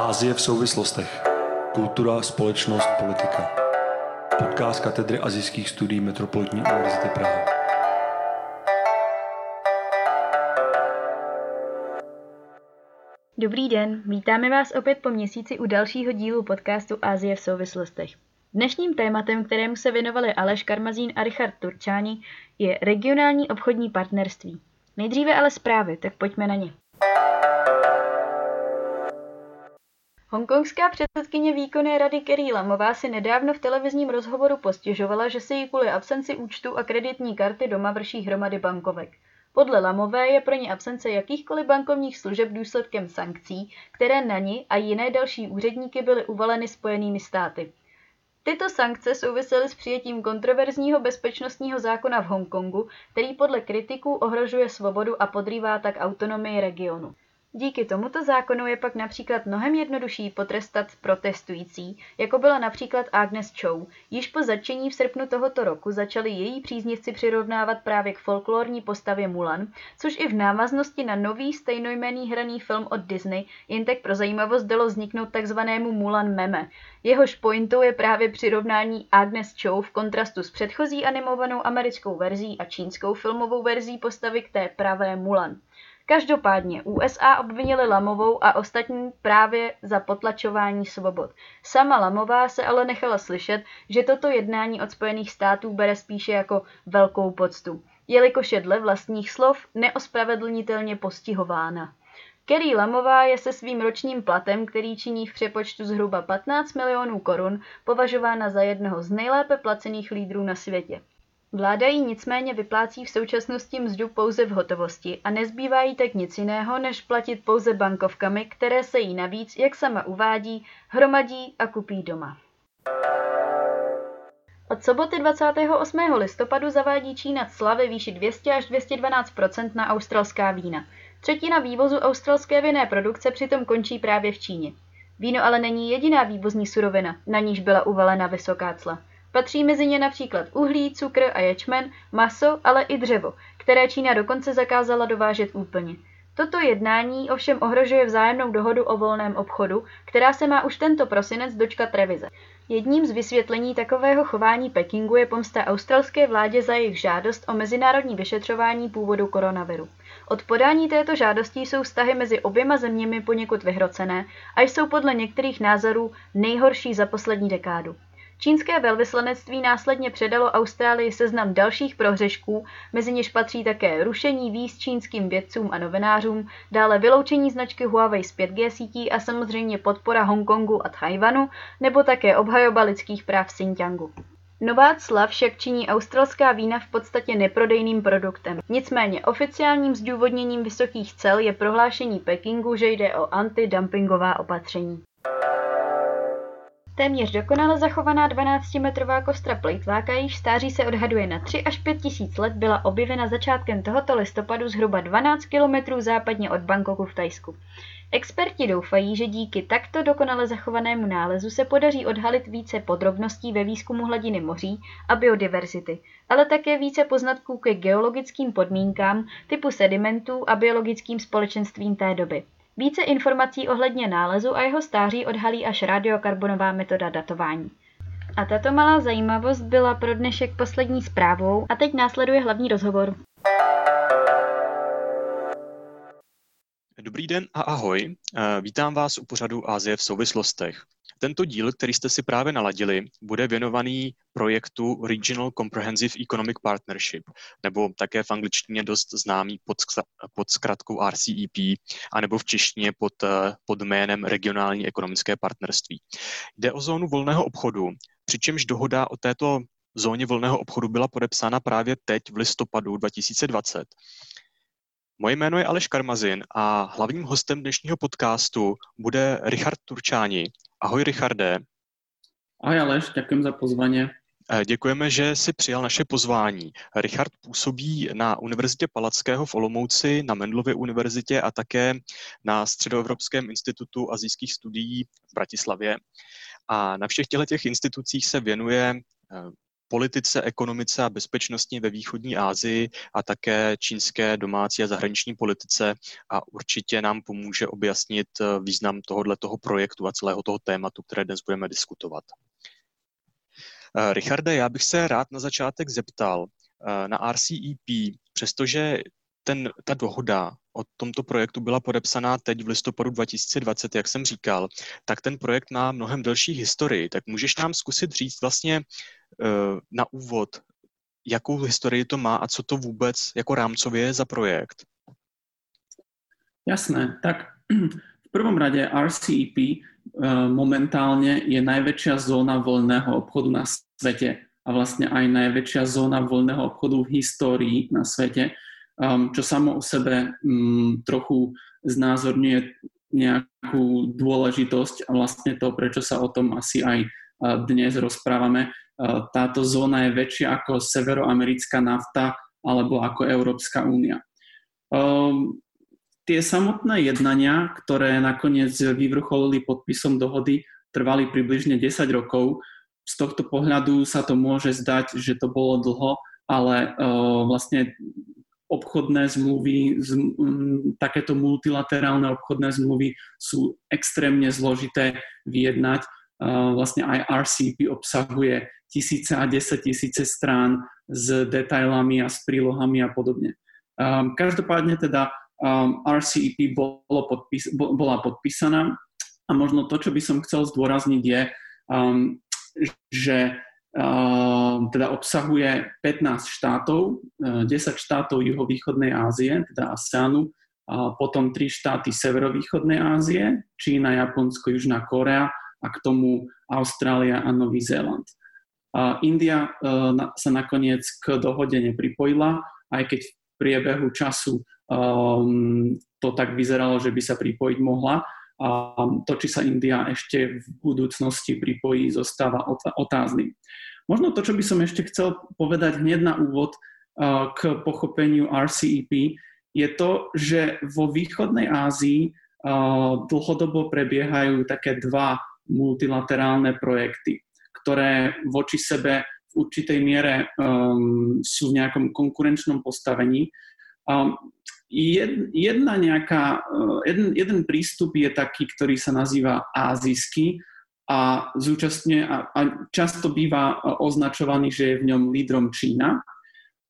Ázie v souvislostech. Kultura, společnost, politika. Podcast katedry azijských studií Metropolitní univerzity Praha. Dobrý den, vítáme vás opět po měsíci u dalšího dílu podcastu Ázie v souvislostech. Dnešním tématem, kterému se věnovali Aleš Karmazín a Richard Turčáni, je regionální obchodní partnerství. Nejdříve ale zprávy, tak pojďme na ně. Hongkongská předsedkyně výkonné rady Kerry Lamová si nedávno v televizním rozhovoru postěžovala, že se jí kvůli absenci účtu a kreditní karty doma vrší hromady bankovek. Podle Lamové je pro ně absence jakýchkoliv bankovních služeb důsledkem sankcí, které na ní a jiné další úředníky byly uvaleny spojenými státy. Tyto sankce souvisely s přijetím kontroverzního bezpečnostního zákona v Hongkongu, který podle kritiků ohrožuje svobodu a podrývá tak autonomii regionu. Díky tomuto zákonu je pak například mnohem jednodušší potrestat protestující, jako byla například Agnes Chow. Již po začení v srpnu tohoto roku začali její příznivci přirovnávat právě k folklorní postavě Mulan, což i v návaznosti na nový stejnojmenný hraný film od Disney jen tak pro zajímavost dalo vzniknout takzvanému Mulan meme. Jehož pointou je právě přirovnání Agnes Chow v kontrastu s předchozí animovanou americkou verzí a čínskou filmovou verzí postavy k té pravé Mulan. Každopádně USA obvinili Lamovou a ostatní právě za potlačování svobod. Sama Lamová se ale nechala slyšet, že toto jednání od Spojených států bere spíše jako velkou poctu, jelikož je dle vlastních slov neospravedlnitelně postihována. Kerry Lamová je se svým ročním platem, který činí v přepočtu zhruba 15 milionů korun, považována za jednoho z nejlépe placených lídrů na světě. Vláda jí nicméně vyplácí v současnosti mzdu pouze v hotovosti a nezbývá tak nic jiného, než platit pouze bankovkami, které se jí navíc, jak sama uvádí, hromadí a kupí doma. Od soboty 28. listopadu zavádí Čína cla ve výši 200 až 212% na australská vína. Třetina vývozu australské vinné produkce přitom končí právě v Číně. Víno ale není jediná vývozní surovina, na níž byla uvalena vysoká cla. Patří mezi ně například uhlí, cukr a ječmen, maso, ale i dřevo, které Čína dokonce zakázala dovážet úplně. Toto jednání ovšem ohrožuje vzájemnou dohodu o volném obchodu, která se má už tento prosinec dočkat revize. Jedním z vysvětlení takového chování Pekingu je pomsta australské vládě za jejich žádost o mezinárodní vyšetřování původu koronaviru. Od podání této žádosti jsou vztahy mezi oběma zeměmi poněkud vyhrocené a jsou podle některých názorů nejhorší za poslední dekádu. Čínské velvyslanectví následně předalo Austrálii seznam dalších prohřešků, mezi něž patří také rušení víz čínským vědcům a novinářům, dále vyloučení značky Huawei z 5G sítí a samozřejmě podpora Hongkongu a Tchajvanu, nebo také obhajoba lidských práv v Xinjiangu. Nová cla však činí australská vína v podstatě neprodejným produktem. Nicméně oficiálním zdůvodněním vysokých cel je prohlášení Pekingu, že jde o antidumpingová opatření. Téměř dokonale zachovaná 12-metrová kostra plejtváka, jejíž stáří se odhaduje na 3 až 5 tisíc let, byla objevena začátkem tohoto listopadu zhruba 12 kilometrů západně od Bangkoku v Tajsku. Experti doufají, že díky takto dokonale zachovanému nálezu se podaří odhalit více podrobností ve výzkumu hladiny moří a biodiverzity, ale také více poznatků ke geologickým podmínkám typu sedimentů a biologickým společenstvím té doby. Více informací ohledně nálezu a jeho stáří odhalí až radiokarbonová metoda datování. A tato malá zajímavost byla pro dnešek poslední zprávou a teď následuje hlavní rozhovor. Dobrý den a ahoj. Eh, vítám vás u pořadu Ázie v souvislostech. Tento díl, který jste si právě naladili, bude věnovaný projektu Regional Comprehensive Economic Partnership, nebo také v angličtině dost známý pod, pod zkratkou RCEP, anebo v češtině pod, eh, pod jménem Regionální ekonomické partnerství. Jde o zónu volného obchodu, přičemž dohoda o této zóně volného obchodu byla podepsána právě teď v listopadu 2020. Moje jméno je Aleš Karmazin a hlavním hostem dnešního podcastu bude Richard Turčáni, Ahoj Richarde. Ahoj Aleš, děkuji za pozvání. Eh, děkujeme, že si přijal naše pozvání. Richard působí na Univerzitě Palackého v Olomouci, na Mendlově univerzitě a také na Středoevropském institutu azijských studií v Bratislavě. A na všech těchto těch institucích se věnuje eh, politice, ekonomice a bezpečnosti ve východní Asii a také čínské domácí a zahraniční politice a určitě nám pomůže objasnit eh, význam tohoto toho projektu a celého toho tématu, které dnes budeme diskutovat. Eh, Richarde, já bych se rád na začátek zeptal eh, na RCEP, přestože ten, ta dohoda o tomto projektu byla podepsaná teď v listopadu 2020, jak jsem říkal, tak ten projekt má mnohem delší historii. Tak můžeš nám zkusit říct vlastně uh, na úvod, jakou historii to má a co to vůbec jako rámcově je za projekt? Jasné, tak v prvom rade RCEP eh, momentálne je najväčšia zóna voľného obchodu na svete a vlastne aj najväčšia zóna voľného obchodu v histórii na svete um, čo samo o sebe um, trochu znázorňuje nejakú dôležitosť a vlastne to, prečo sa o tom asi aj uh, dnes rozprávame. Uh, táto zóna je väčšia ako severoamerická nafta alebo ako Európska únia. Um, tie samotné jednania, ktoré nakoniec vyvrcholili podpisom dohody, trvali približne 10 rokov. Z tohto pohľadu sa to môže zdať, že to bolo dlho, ale uh, vlastne obchodné zmluvy, z, m, takéto multilaterálne obchodné zmluvy sú extrémne zložité vyjednať. Uh, vlastne aj RCP obsahuje tisíce a desať tisíce strán s detailami a s prílohami a podobne. Um, každopádne teda um, RCEP bolo podpis, bo, bola podpísaná a možno to, čo by som chcel zdôrazniť je, um, že teda obsahuje 15 štátov, 10 eh, štátov juhovýchodnej Ázie, teda ASEANu, a potom 3 štáty severovýchodnej Ázie, Čína, Japonsko, Južná Korea a k tomu Austrália a Nový Zéland. A India uh, sa nakoniec k dohode nepripojila, aj keď v priebehu času um, to tak vyzeralo, že by sa pripojiť mohla. A to, či sa India ešte v budúcnosti pripojí, zostáva otáznym. Možno to, čo by som ešte chcel povedať hneď na úvod k pochopeniu RCEP, je to, že vo východnej Ázii dlhodobo prebiehajú také dva multilaterálne projekty, ktoré voči sebe v určitej miere um, sú v nejakom konkurenčnom postavení. Um, jedna nejaká, uh, jeden, jeden prístup je taký, ktorý sa nazýva azijský a a, a často býva označovaný, že je v ňom lídrom Čína.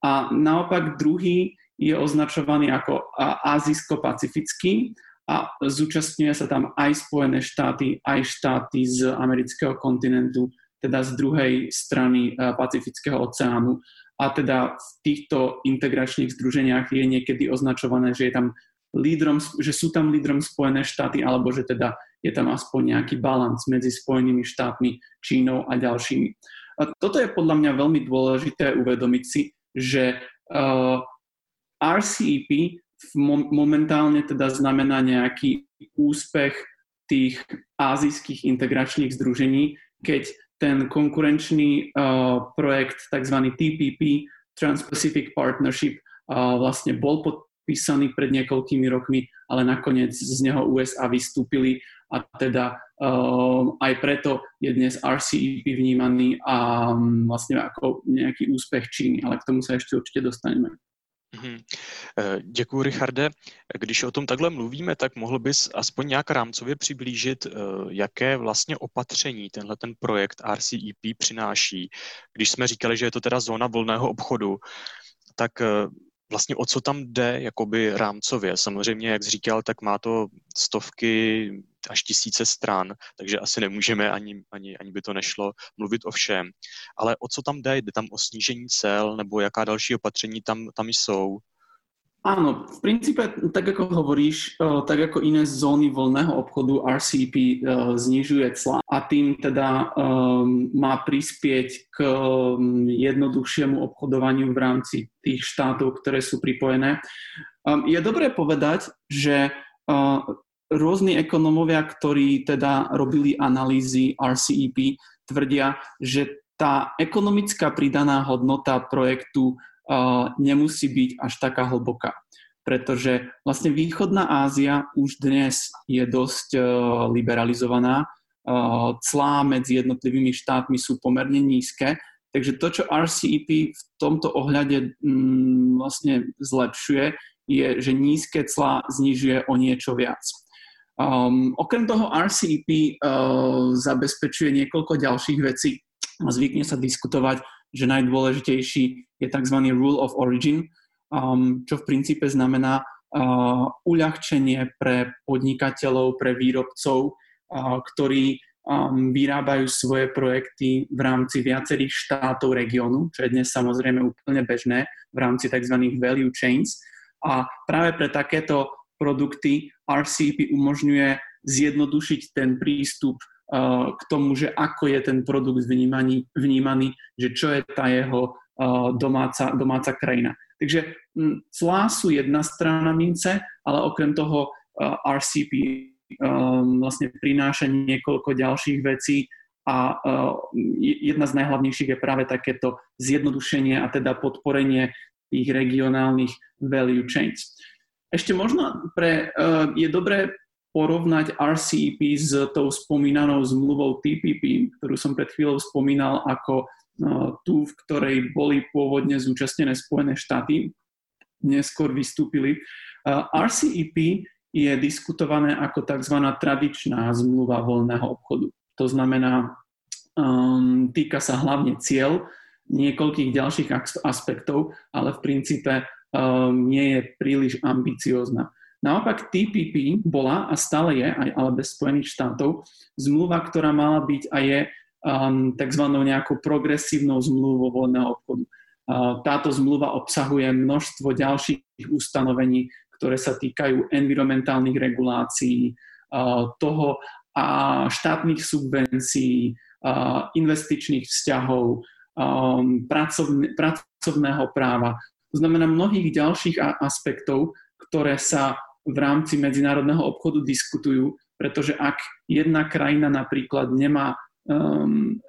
A naopak druhý je označovaný ako azijsko-pacifický a zúčastňuje sa tam aj Spojené štáty, aj štáty z amerického kontinentu, teda z druhej strany Pacifického oceánu. A teda v týchto integračných združeniach je niekedy označované, že, je tam lídrom, že sú tam lídrom Spojené štáty, alebo že teda je tam aspoň nejaký balans medzi Spojenými štátmi, Čínou a ďalšími. A toto je podľa mňa veľmi dôležité uvedomiť si, že uh, RCEP momentálne teda znamená nejaký úspech tých azijských integračných združení, keď ten konkurenčný uh, projekt tzv. TPP, Trans-Pacific Partnership, uh, vlastne bol podpísaný pred niekoľkými rokmi, ale nakoniec z neho USA vystúpili a teda um, aj preto je dnes RCEP vnímaný a um, vlastne ako nejaký úspech Číny, ale k tomu sa ešte určite dostaneme. Mm-hmm. Děkuji, Richarde. Když o tom takhle mluvíme, tak mohl bys aspoň nějak rámcově přiblížit, eh, jaké vlastně opatření tenhle ten projekt RCEP přináší. Když jsme říkali, že je to teda zóna volného obchodu, tak eh, vlastně o co tam jde jakoby rámcově. Samozřejmě, jak jsi říkal, tak má to stovky až tisíce stran, takže asi nemůžeme, ani, ani, ani by to nešlo, mluvit o všem. Ale o co tam jde? Jde tam o snížení cel, nebo jaká další opatření tam, tam jsou? Áno, v princípe, tak ako hovoríš, e, tak ako iné zóny voľného obchodu, RCP e, znižuje cla a tým teda um, má prispieť k jednoduchšiemu obchodovaniu v rámci tých štátov, ktoré sú pripojené. Je dobré povedať, že rôzni ekonomovia, ktorí teda robili analýzy RCEP, tvrdia, že tá ekonomická pridaná hodnota projektu nemusí byť až taká hlboká. Pretože vlastne východná Ázia už dnes je dosť uh, liberalizovaná, uh, clá medzi jednotlivými štátmi sú pomerne nízke, Takže to, čo RCEP v tomto ohľade mm, vlastne zlepšuje, je, že nízke clá znižuje o niečo viac. Um, okrem toho RCEP uh, zabezpečuje niekoľko ďalších vecí. Zvykne sa diskutovať, že najdôležitejší je tzv. rule of origin, um, čo v princípe znamená uh, uľahčenie pre podnikateľov, pre výrobcov, uh, ktorí um, vyrábajú svoje projekty v rámci viacerých štátov regiónu, čo je dnes samozrejme úplne bežné v rámci tzv. value chains. A práve pre takéto produkty RCP umožňuje zjednodušiť ten prístup k tomu, že ako je ten produkt vnímaný, vnímaný že čo je tá jeho uh, domáca, domáca krajina. Takže hm, clá sú jedna strana mince, ale okrem toho uh, RCP vlastne prináša niekoľko ďalších vecí a jedna z najhlavnejších je práve takéto zjednodušenie a teda podporenie tých regionálnych value chains. Ešte možno pre, je dobré porovnať RCEP s tou spomínanou zmluvou TPP, ktorú som pred chvíľou spomínal ako uh, tú, v ktorej boli pôvodne zúčastnené Spojené štáty, neskôr vystúpili. Uh, RCEP je diskutované ako tzv. tradičná zmluva voľného obchodu. To znamená, um, týka sa hlavne cieľ, niekoľkých ďalších aspektov, ale v princípe um, nie je príliš ambiciózna. Naopak TPP bola a stále je, aj, ale bez Spojených štátov, zmluva, ktorá mala byť a je um, tzv. nejakou progresívnou zmluvou voľného obchodu. Uh, táto zmluva obsahuje množstvo ďalších ustanovení, ktoré sa týkajú environmentálnych regulácií, uh, toho a štátnych subvencií, uh, investičných vzťahov, um, pracovne, pracovného práva, to znamená mnohých ďalších aspektov, ktoré sa v rámci medzinárodného obchodu diskutujú, pretože ak jedna krajina napríklad nemá um,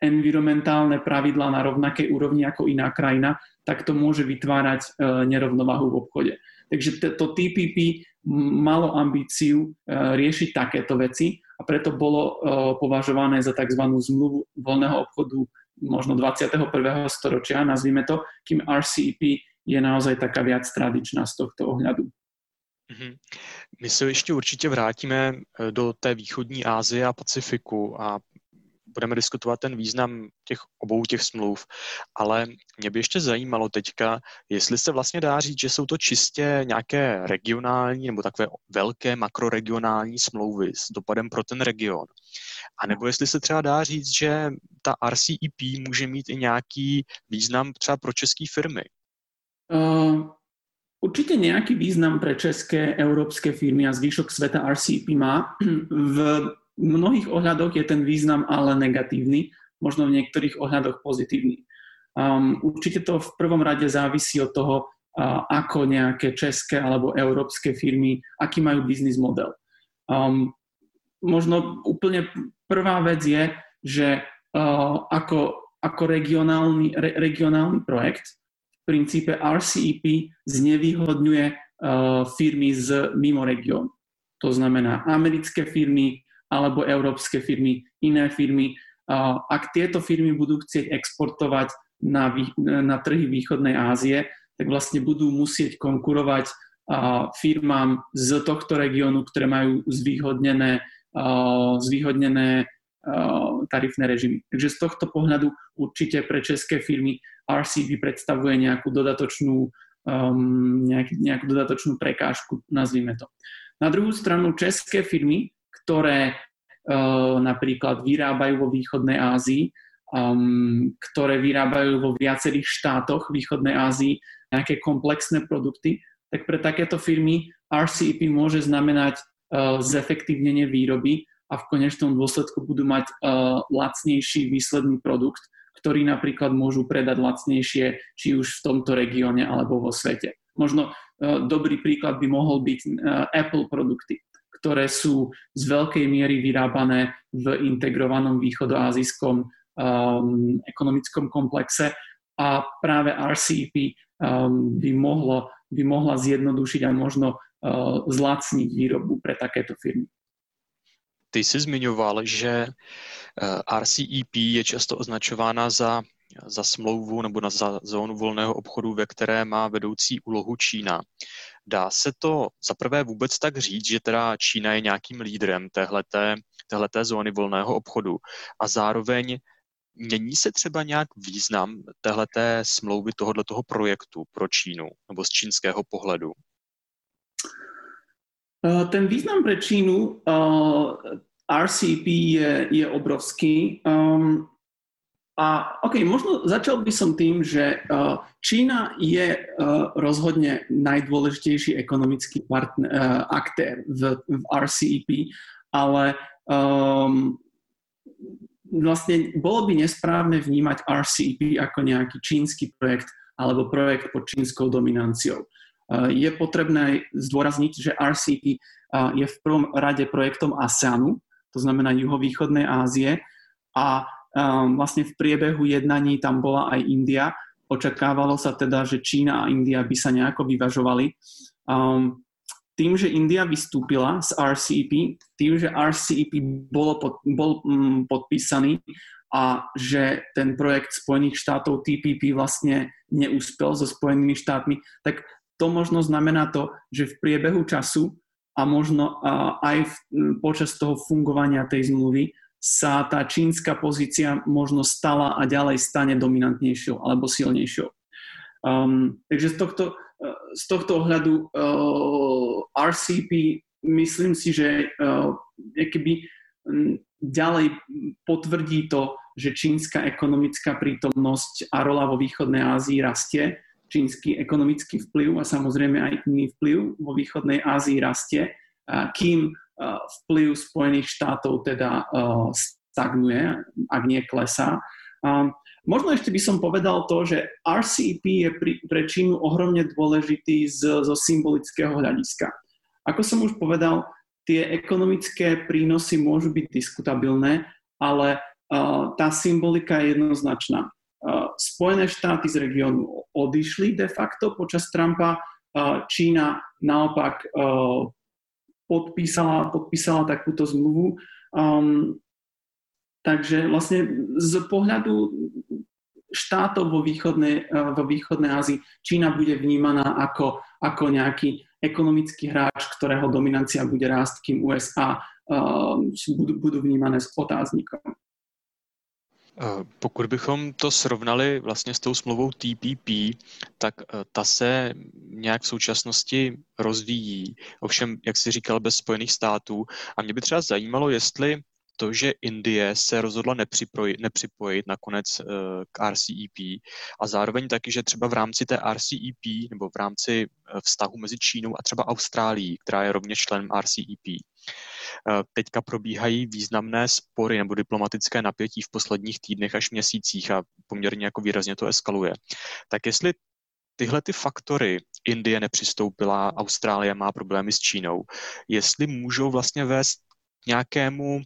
environmentálne pravidlá na rovnakej úrovni ako iná krajina, tak to môže vytvárať uh, nerovnováhu v obchode. Takže to TPP malo ambíciu uh, riešiť takéto veci a preto bolo uh, považované za tzv. zmluvu voľného obchodu možno 21. storočia, nazvime to, kým RCEP je naozaj taká viac tradičná z tohto ohľadu. Mhm. My se ještě určitě vrátíme eh, do té východní Asie a Pacifiku a budeme diskutovat ten význam těch obou těch smluv, ale mě by ještě zajímalo teďka, jestli se vlastně dá říct, že jsou to čistě nějaké regionální nebo takové velké makroregionální smlouvy s dopadem pro ten region. A nebo jestli se třeba dá říct, že ta RCEP může mít i nějaký význam třeba pro české firmy. Uh, určite nejaký význam pre české, európske firmy a zvyšok sveta RCEP má. V mnohých ohľadoch je ten význam ale negatívny, možno v niektorých ohľadoch pozitívny. Um, určite to v prvom rade závisí od toho, uh, ako nejaké české alebo európske firmy, aký majú biznis model. Um, možno úplne prvá vec je, že uh, ako, ako regionálny, re, regionálny projekt princípe RCEP znevýhodňuje uh, firmy z mimo región. To znamená americké firmy alebo európske firmy, iné firmy. Ak tieto firmy budú chcieť exportovať na, na trhy východnej Ázie, tak vlastne budú musieť konkurovať uh, firmám z tohto regiónu, ktoré majú zvýhodnené, uh, zvýhodnené tarifné režimy. Takže z tohto pohľadu určite pre české firmy RCB predstavuje nejakú dodatočnú, um, nejak, nejakú dodatočnú prekážku, nazvime to. Na druhú stranu české firmy, ktoré uh, napríklad vyrábajú vo východnej Ázii, um, ktoré vyrábajú vo viacerých štátoch východnej Ázii nejaké komplexné produkty, tak pre takéto firmy RCEP môže znamenať uh, zefektívnenie výroby a v konečnom dôsledku budú mať uh, lacnejší výsledný produkt, ktorí napríklad môžu predať lacnejšie, či už v tomto regióne alebo vo svete. Možno uh, dobrý príklad by mohol byť uh, Apple produkty, ktoré sú z veľkej miery vyrábané v integrovanom východoazijskom um, ekonomickom komplexe a práve RCEP um, by, mohlo, by mohla zjednodušiť a možno uh, zlacniť výrobu pre takéto firmy. Ty jsi zmiňoval, že eh, RCEP je často označována za za smlouvu nebo na za zónu volného obchodu, ve které má vedoucí úlohu Čína. Dá se to za prvé vůbec tak říct, že teda Čína je nějakým lídrem téhleté, téhleté zóny volného obchodu a zároveň mění se třeba nějak význam téhleté smlouvy, tohoto projektu pro Čínu nebo z čínského pohledu? Eh, ten význam pre Čínu eh, RCP je, je obrovský. Um, a OK, možno začal by som tým, že uh, Čína je rozhodne najdôležitejší ekonomický partner, aktér v, v RCEP, ale um, vlastne bolo by nesprávne vnímať RCEP ako nejaký čínsky projekt alebo projekt pod čínskou dominanciou. Uh, je potrebné zdôrazniť, že RCEP uh, je v prvom rade projektom ASEANu, to znamená juhovýchodnej Ázie, a um, vlastne v priebehu jednaní tam bola aj India. Očakávalo sa teda, že Čína a India by sa nejako vyvažovali. Um, tým, že India vystúpila z RCEP, tým, že RCEP bolo pod, bol um, podpísaný a že ten projekt Spojených štátov TPP vlastne neúspel so Spojenými štátmi, tak to možno znamená to, že v priebehu času a možno aj v, počas toho fungovania tej zmluvy sa tá čínska pozícia možno stala a ďalej stane dominantnejšou alebo silnejšou. Um, takže z tohto, uh, z tohto ohľadu uh, RCP myslím si, že uh, keby um, ďalej potvrdí to, že čínska ekonomická prítomnosť a rola vo východnej Ázii rastie, čínsky ekonomický vplyv a samozrejme aj iný vplyv vo východnej Ázii rastie, kým vplyv Spojených štátov teda stagnuje, ak nie klesá. Možno ešte by som povedal to, že RCEP je pre Čínu ohromne dôležitý z, zo symbolického hľadiska. Ako som už povedal, tie ekonomické prínosy môžu byť diskutabilné, ale tá symbolika je jednoznačná. Spojené štáty z regiónu odišli de facto počas Trumpa, Čína naopak podpísala, podpísala takúto zmluvu. Um, takže vlastne z pohľadu štátov vo východnej, uh, vo východnej Ázii Čína bude vnímaná ako, ako nejaký ekonomický hráč, ktorého dominancia bude rásť, kým USA uh, budú, budú vnímané s otáznikom. Eh, pokud bychom to srovnali vlastně s tou smlouvou TPP, tak eh, ta se nějak v současnosti rozvíjí. Ovšem, jak jsi říkal, bez Spojených států. A mě by třeba zajímalo, jestli to, že Indie se rozhodla nepřipojit, nepřipojit nakonec uh, k RCEP a zároveň taky, že třeba v rámci té RCEP nebo v rámci vztahu mezi Čínou a třeba Austrálií, která je rovněž členem RCEP, Eh, teďka probíhají významné spory nebo diplomatické napětí v posledních týdnech až měsících a poměrně jako výrazně to eskaluje. Tak jestli tyhle ty faktory, Indie nepřistoupila, Austrálie má problémy s Čínou, jestli můžou vlastně vést k nějakému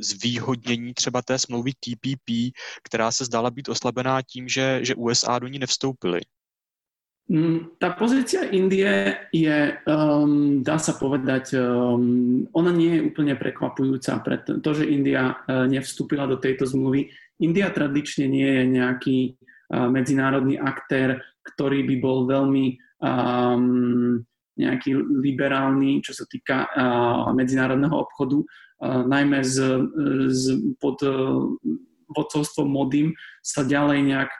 zvýhodnění třeba té smlouvy TPP, která se zdala být oslabená tím, že, že USA do ní nevstoupily. Mm, tá pozícia Indie je, um, dá sa povedať, um, ona nie je úplne prekvapujúca pre to, že India uh, nevstúpila do tejto zmluvy. India tradične nie je nejaký uh, medzinárodný aktér, ktorý by bol veľmi um, nejaký liberálny, čo sa týka uh, medzinárodného obchodu, uh, najmä z, z, pod uh, vodcovstvom Modim sa ďalej nejak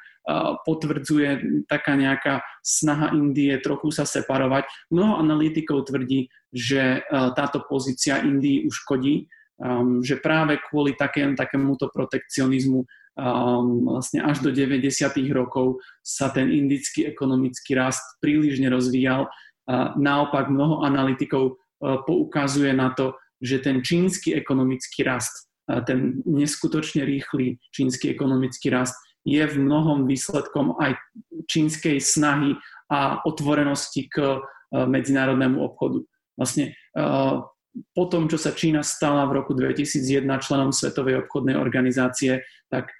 potvrdzuje taká nejaká snaha Indie trochu sa separovať. Mnoho analytikov tvrdí, že táto pozícia Indii uškodí, um, že práve kvôli takém, takémuto protekcionizmu um, vlastne až do 90. rokov sa ten indický ekonomický rast príliš nerozvíjal. Naopak mnoho analytikov poukazuje na to, že ten čínsky ekonomický rast, ten neskutočne rýchly čínsky ekonomický rast je v mnohom výsledkom aj čínskej snahy a otvorenosti k e, medzinárodnému obchodu. Vlastne e, po tom, čo sa Čína stala v roku 2001 členom Svetovej obchodnej organizácie, tak e,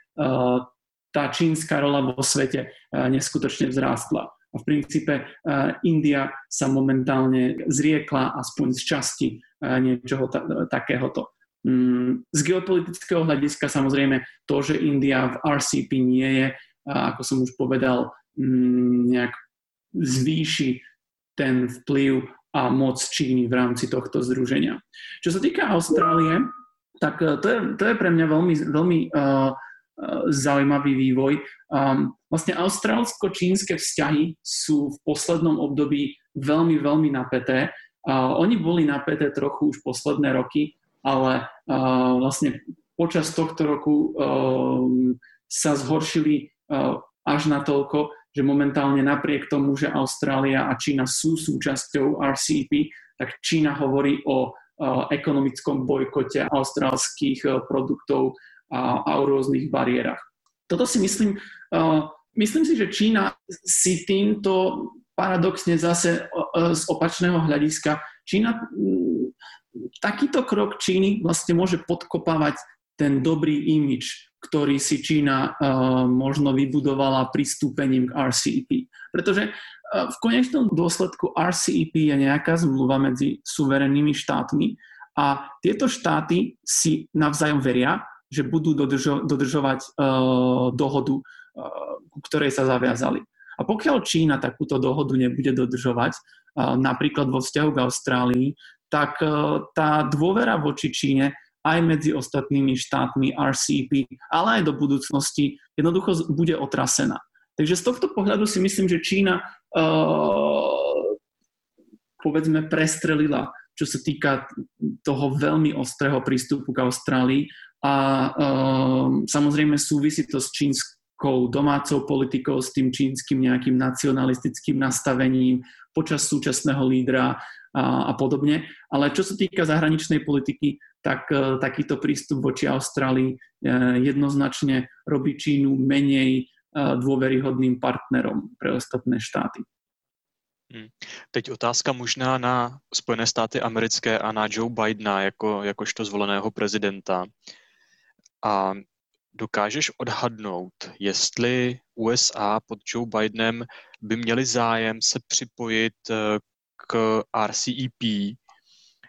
tá čínska rola vo svete neskutočne vzrástla. A v princípe India sa momentálne zriekla aspoň z časti niečoho takéhoto. Mm, z geopolitického hľadiska samozrejme to, že India v RCP nie je, ako som už povedal, mm, nejak zvýši ten vplyv a moc Číny v rámci tohto združenia. Čo sa týka Austrálie, tak e, to je, to je pre mňa veľmi, veľmi uh, zaujímavý vývoj. Um, vlastne austrálsko-čínske vzťahy sú v poslednom období veľmi, veľmi napäté. Uh, oni boli napäté trochu už posledné roky, ale uh, vlastne počas tohto roku uh, sa zhoršili uh, až na toľko, že momentálne napriek tomu, že Austrália a Čína sú súčasťou RCEP, tak Čína hovorí o ekonomickom bojkote austrálskych produktov a, a o rôznych bariérach. Toto si myslím, myslím si, že Čína si týmto paradoxne zase z opačného hľadiska, Čína takýto krok Číny vlastne môže podkopávať ten dobrý imič, ktorý si Čína uh, možno vybudovala pristúpením k RCEP. Pretože uh, v konečnom dôsledku RCEP je nejaká zmluva medzi suverennými štátmi a tieto štáty si navzájom veria, že budú dodržo- dodržovať uh, dohodu, ku ktorej sa zaviazali. A pokiaľ Čína takúto dohodu nebude dodržovať, napríklad vo vzťahu k Austrálii, tak e, tá dôvera voči Číne aj medzi ostatnými štátmi RCP, ale aj do budúcnosti jednoducho bude otrasená. Takže z tohto pohľadu si myslím, že Čína uh, povedzme prestrelila, čo sa týka toho veľmi ostrého prístupu k Austrálii a uh, samozrejme súvisí to s čínskou domácou politikou, s tým čínskym nejakým nacionalistickým nastavením počas súčasného lídra a, a podobne. Ale čo sa týka zahraničnej politiky, tak e, takýto prístup voči Austrálii e, jednoznačne robí Čínu menej e, dôveryhodným partnerom pre ostatné štáty. Hmm. Teď otázka možná na Spojené státy americké a na Joe Bidena jako, jakožto zvoleného prezidenta. A dokážeš odhadnout, jestli USA pod Joe Bidenem by měli zájem se připojit k RCEP,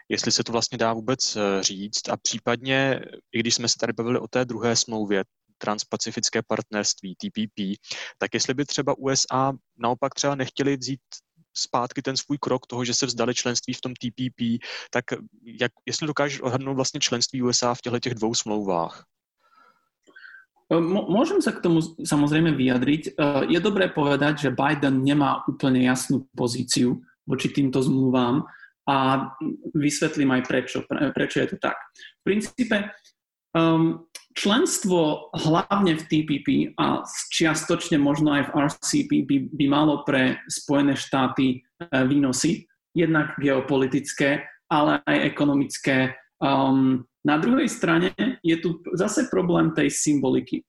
jestli se to vlastně dá vůbec eh, říct a případně, i když jsme se tady bavili o té druhé smlouvě, transpacifické partnerství, TPP, tak jestli by třeba USA naopak třeba nechtěli vzít zpátky ten svůj krok toho, že se vzdali členství v tom TPP, tak jak, jestli dokážeš odhadnout vlastně členství USA v těchto těch dvou smlouvách? Môžem sa k tomu samozrejme vyjadriť. Je dobré povedať, že Biden nemá úplne jasnú pozíciu voči týmto zmluvám a vysvetlím aj prečo, prečo je to tak. V princípe um, členstvo hlavne v TPP a čiastočne možno aj v RCP by, by malo pre Spojené štáty uh, výnosy, jednak geopolitické, ale aj ekonomické. Um, na druhej strane je tu zase problém tej symboliky.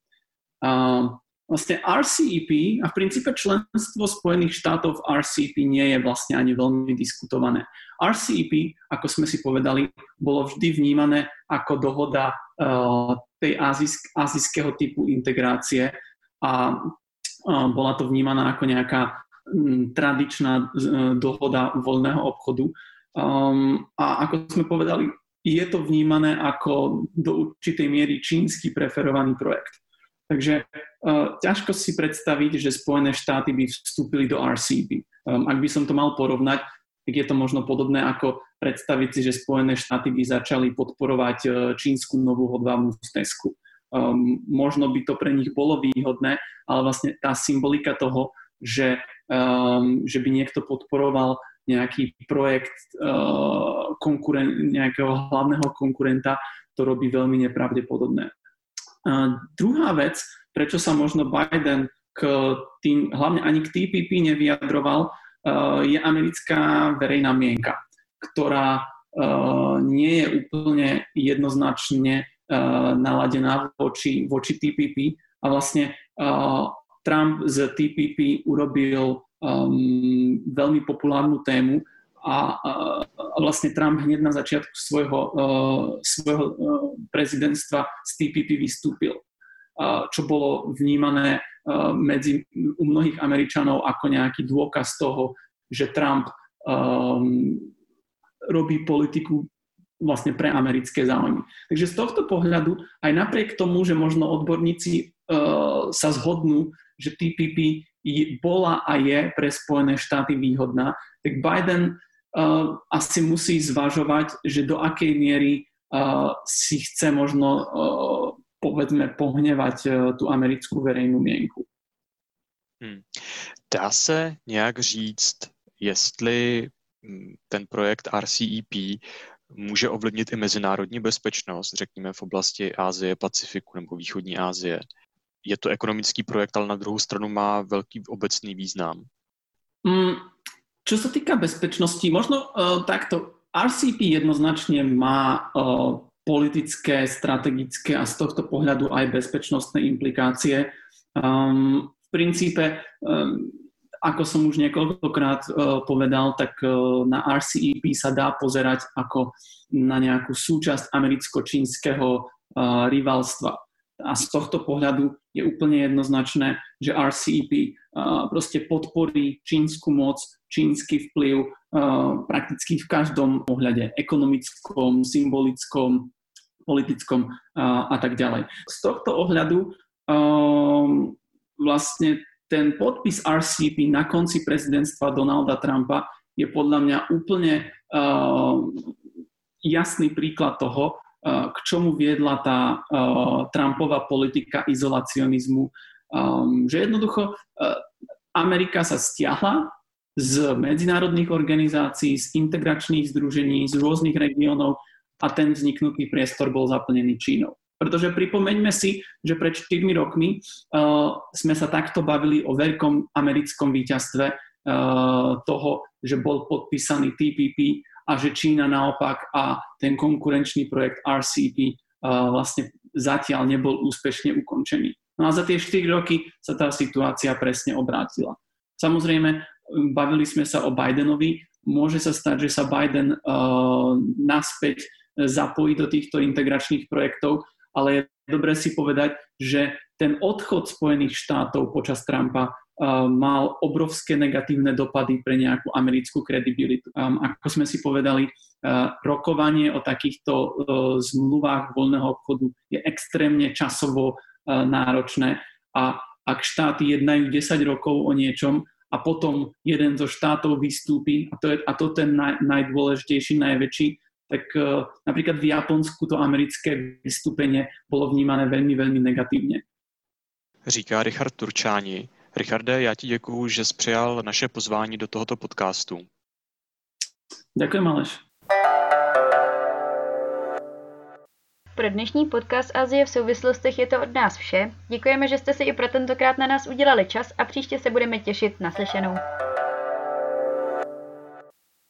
Um, vlastne RCEP a v princípe členstvo Spojených štátov v RCEP nie je vlastne ani veľmi diskutované. RCEP, ako sme si povedali, bolo vždy vnímané ako dohoda uh, tej azijsk, azijského typu integrácie a uh, bola to vnímaná ako nejaká um, tradičná uh, dohoda voľného obchodu. Um, a ako sme povedali, je to vnímané ako do určitej miery čínsky preferovaný projekt. Takže uh, ťažko si predstaviť, že Spojené štáty by vstúpili do RCB. Um, ak by som to mal porovnať, tak je to možno podobné ako predstaviť si, že Spojené štáty by začali podporovať uh, čínsku novú hodvábnu stezku. Um, možno by to pre nich bolo výhodné, ale vlastne tá symbolika toho, že, um, že by niekto podporoval nejaký projekt uh, konkuren- nejakého hlavného konkurenta, to robí veľmi nepravdepodobné. Druhá vec, prečo sa možno Biden k tým, hlavne ani k TPP nevyjadroval, uh, je americká verejná mienka, ktorá uh, nie je úplne jednoznačne uh, naladená voči, voči TPP a vlastne Trump z TPP urobil um, veľmi populárnu tému a, a vlastne Trump hneď na začiatku svojho, uh, svojho uh, prezidentstva z TPP vystúpil, čo bolo vnímané uh, medzi, u mnohých Američanov ako nejaký dôkaz toho, že Trump um, robí politiku vlastne pre americké záujmy. Takže z tohto pohľadu, aj napriek tomu, že možno odborníci uh, sa zhodnú, že TPP bola a je pre Spojené štáty výhodná, tak Biden asi musí zvažovať, že do akej miery uh, si chce možno, uh, povedzme, pohnevať tú americkú verejnú mienku. Hmm. Dá se nějak říct, jestli hm, ten projekt RCEP může ovlivnit i mezinárodní bezpečnost, řekněme v oblasti Ázie, Pacifiku nebo východní Asie. Je to ekonomický projekt, ale na druhou stranu má velký obecný význam. Mm, čo sa týka bezpečnosti, možno uh, takto, RCP jednoznačne má uh, politické, strategické a z tohto pohľadu aj bezpečnostné implikácie. Um, v princípe um, ako som už niekoľkokrát uh, povedal, tak uh, na RCEP sa dá pozerať ako na nejakú súčasť americko-čínskeho uh, rivalstva. A z tohto pohľadu je úplne jednoznačné, že RCEP uh, proste podporí čínsku moc, čínsky vplyv uh, prakticky v každom ohľade, ekonomickom, symbolickom, politickom uh, a tak ďalej. Z tohto ohľadu vlastne ten podpis RCP na konci prezidentstva Donalda Trumpa je podľa mňa úplne jasný príklad toho, k čomu viedla tá uh, Trumpová politika izolacionizmu. Um, že jednoducho uh, Amerika sa stiahla z medzinárodných organizácií, z integračných združení, z rôznych regiónov a ten vzniknutý priestor bol zaplnený Čínou. Pretože pripomeňme si, že pred 4 rokmi uh, sme sa takto bavili o veľkom americkom víťazstve uh, toho, že bol podpísaný TPP a že Čína naopak a ten konkurenčný projekt RCP uh, vlastne zatiaľ nebol úspešne ukončený. No a za tie 4 roky sa tá situácia presne obrátila. Samozrejme, bavili sme sa o Bidenovi. Môže sa stať, že sa Biden uh, naspäť zapojí do týchto integračných projektov, ale je dobré si povedať, že ten odchod Spojených štátov počas Trumpa mal obrovské negatívne dopady pre nejakú americkú kredibilitu. Ako sme si povedali, rokovanie o takýchto uh, zmluvách voľného obchodu je extrémne časovo uh, náročné a ak štáty jednajú 10 rokov o niečom a potom jeden zo štátov vystúpi, a to je a to ten naj, najdôležitejší, najväčší, tak uh, napríklad v Japonsku to americké vystúpenie bolo vnímané veľmi, veľmi negatívne. Říká Richard Turčáni. Richarde, já ti děkuju, že jsi přijal naše pozvání do tohoto podcastu. Ďakujem, Aleš. Pro dnešní podcast Azie v souvislostech je to od nás vše. Děkujeme, že jste si i pro tentokrát na nás udělali čas a příště se budeme těšit na slyšenou.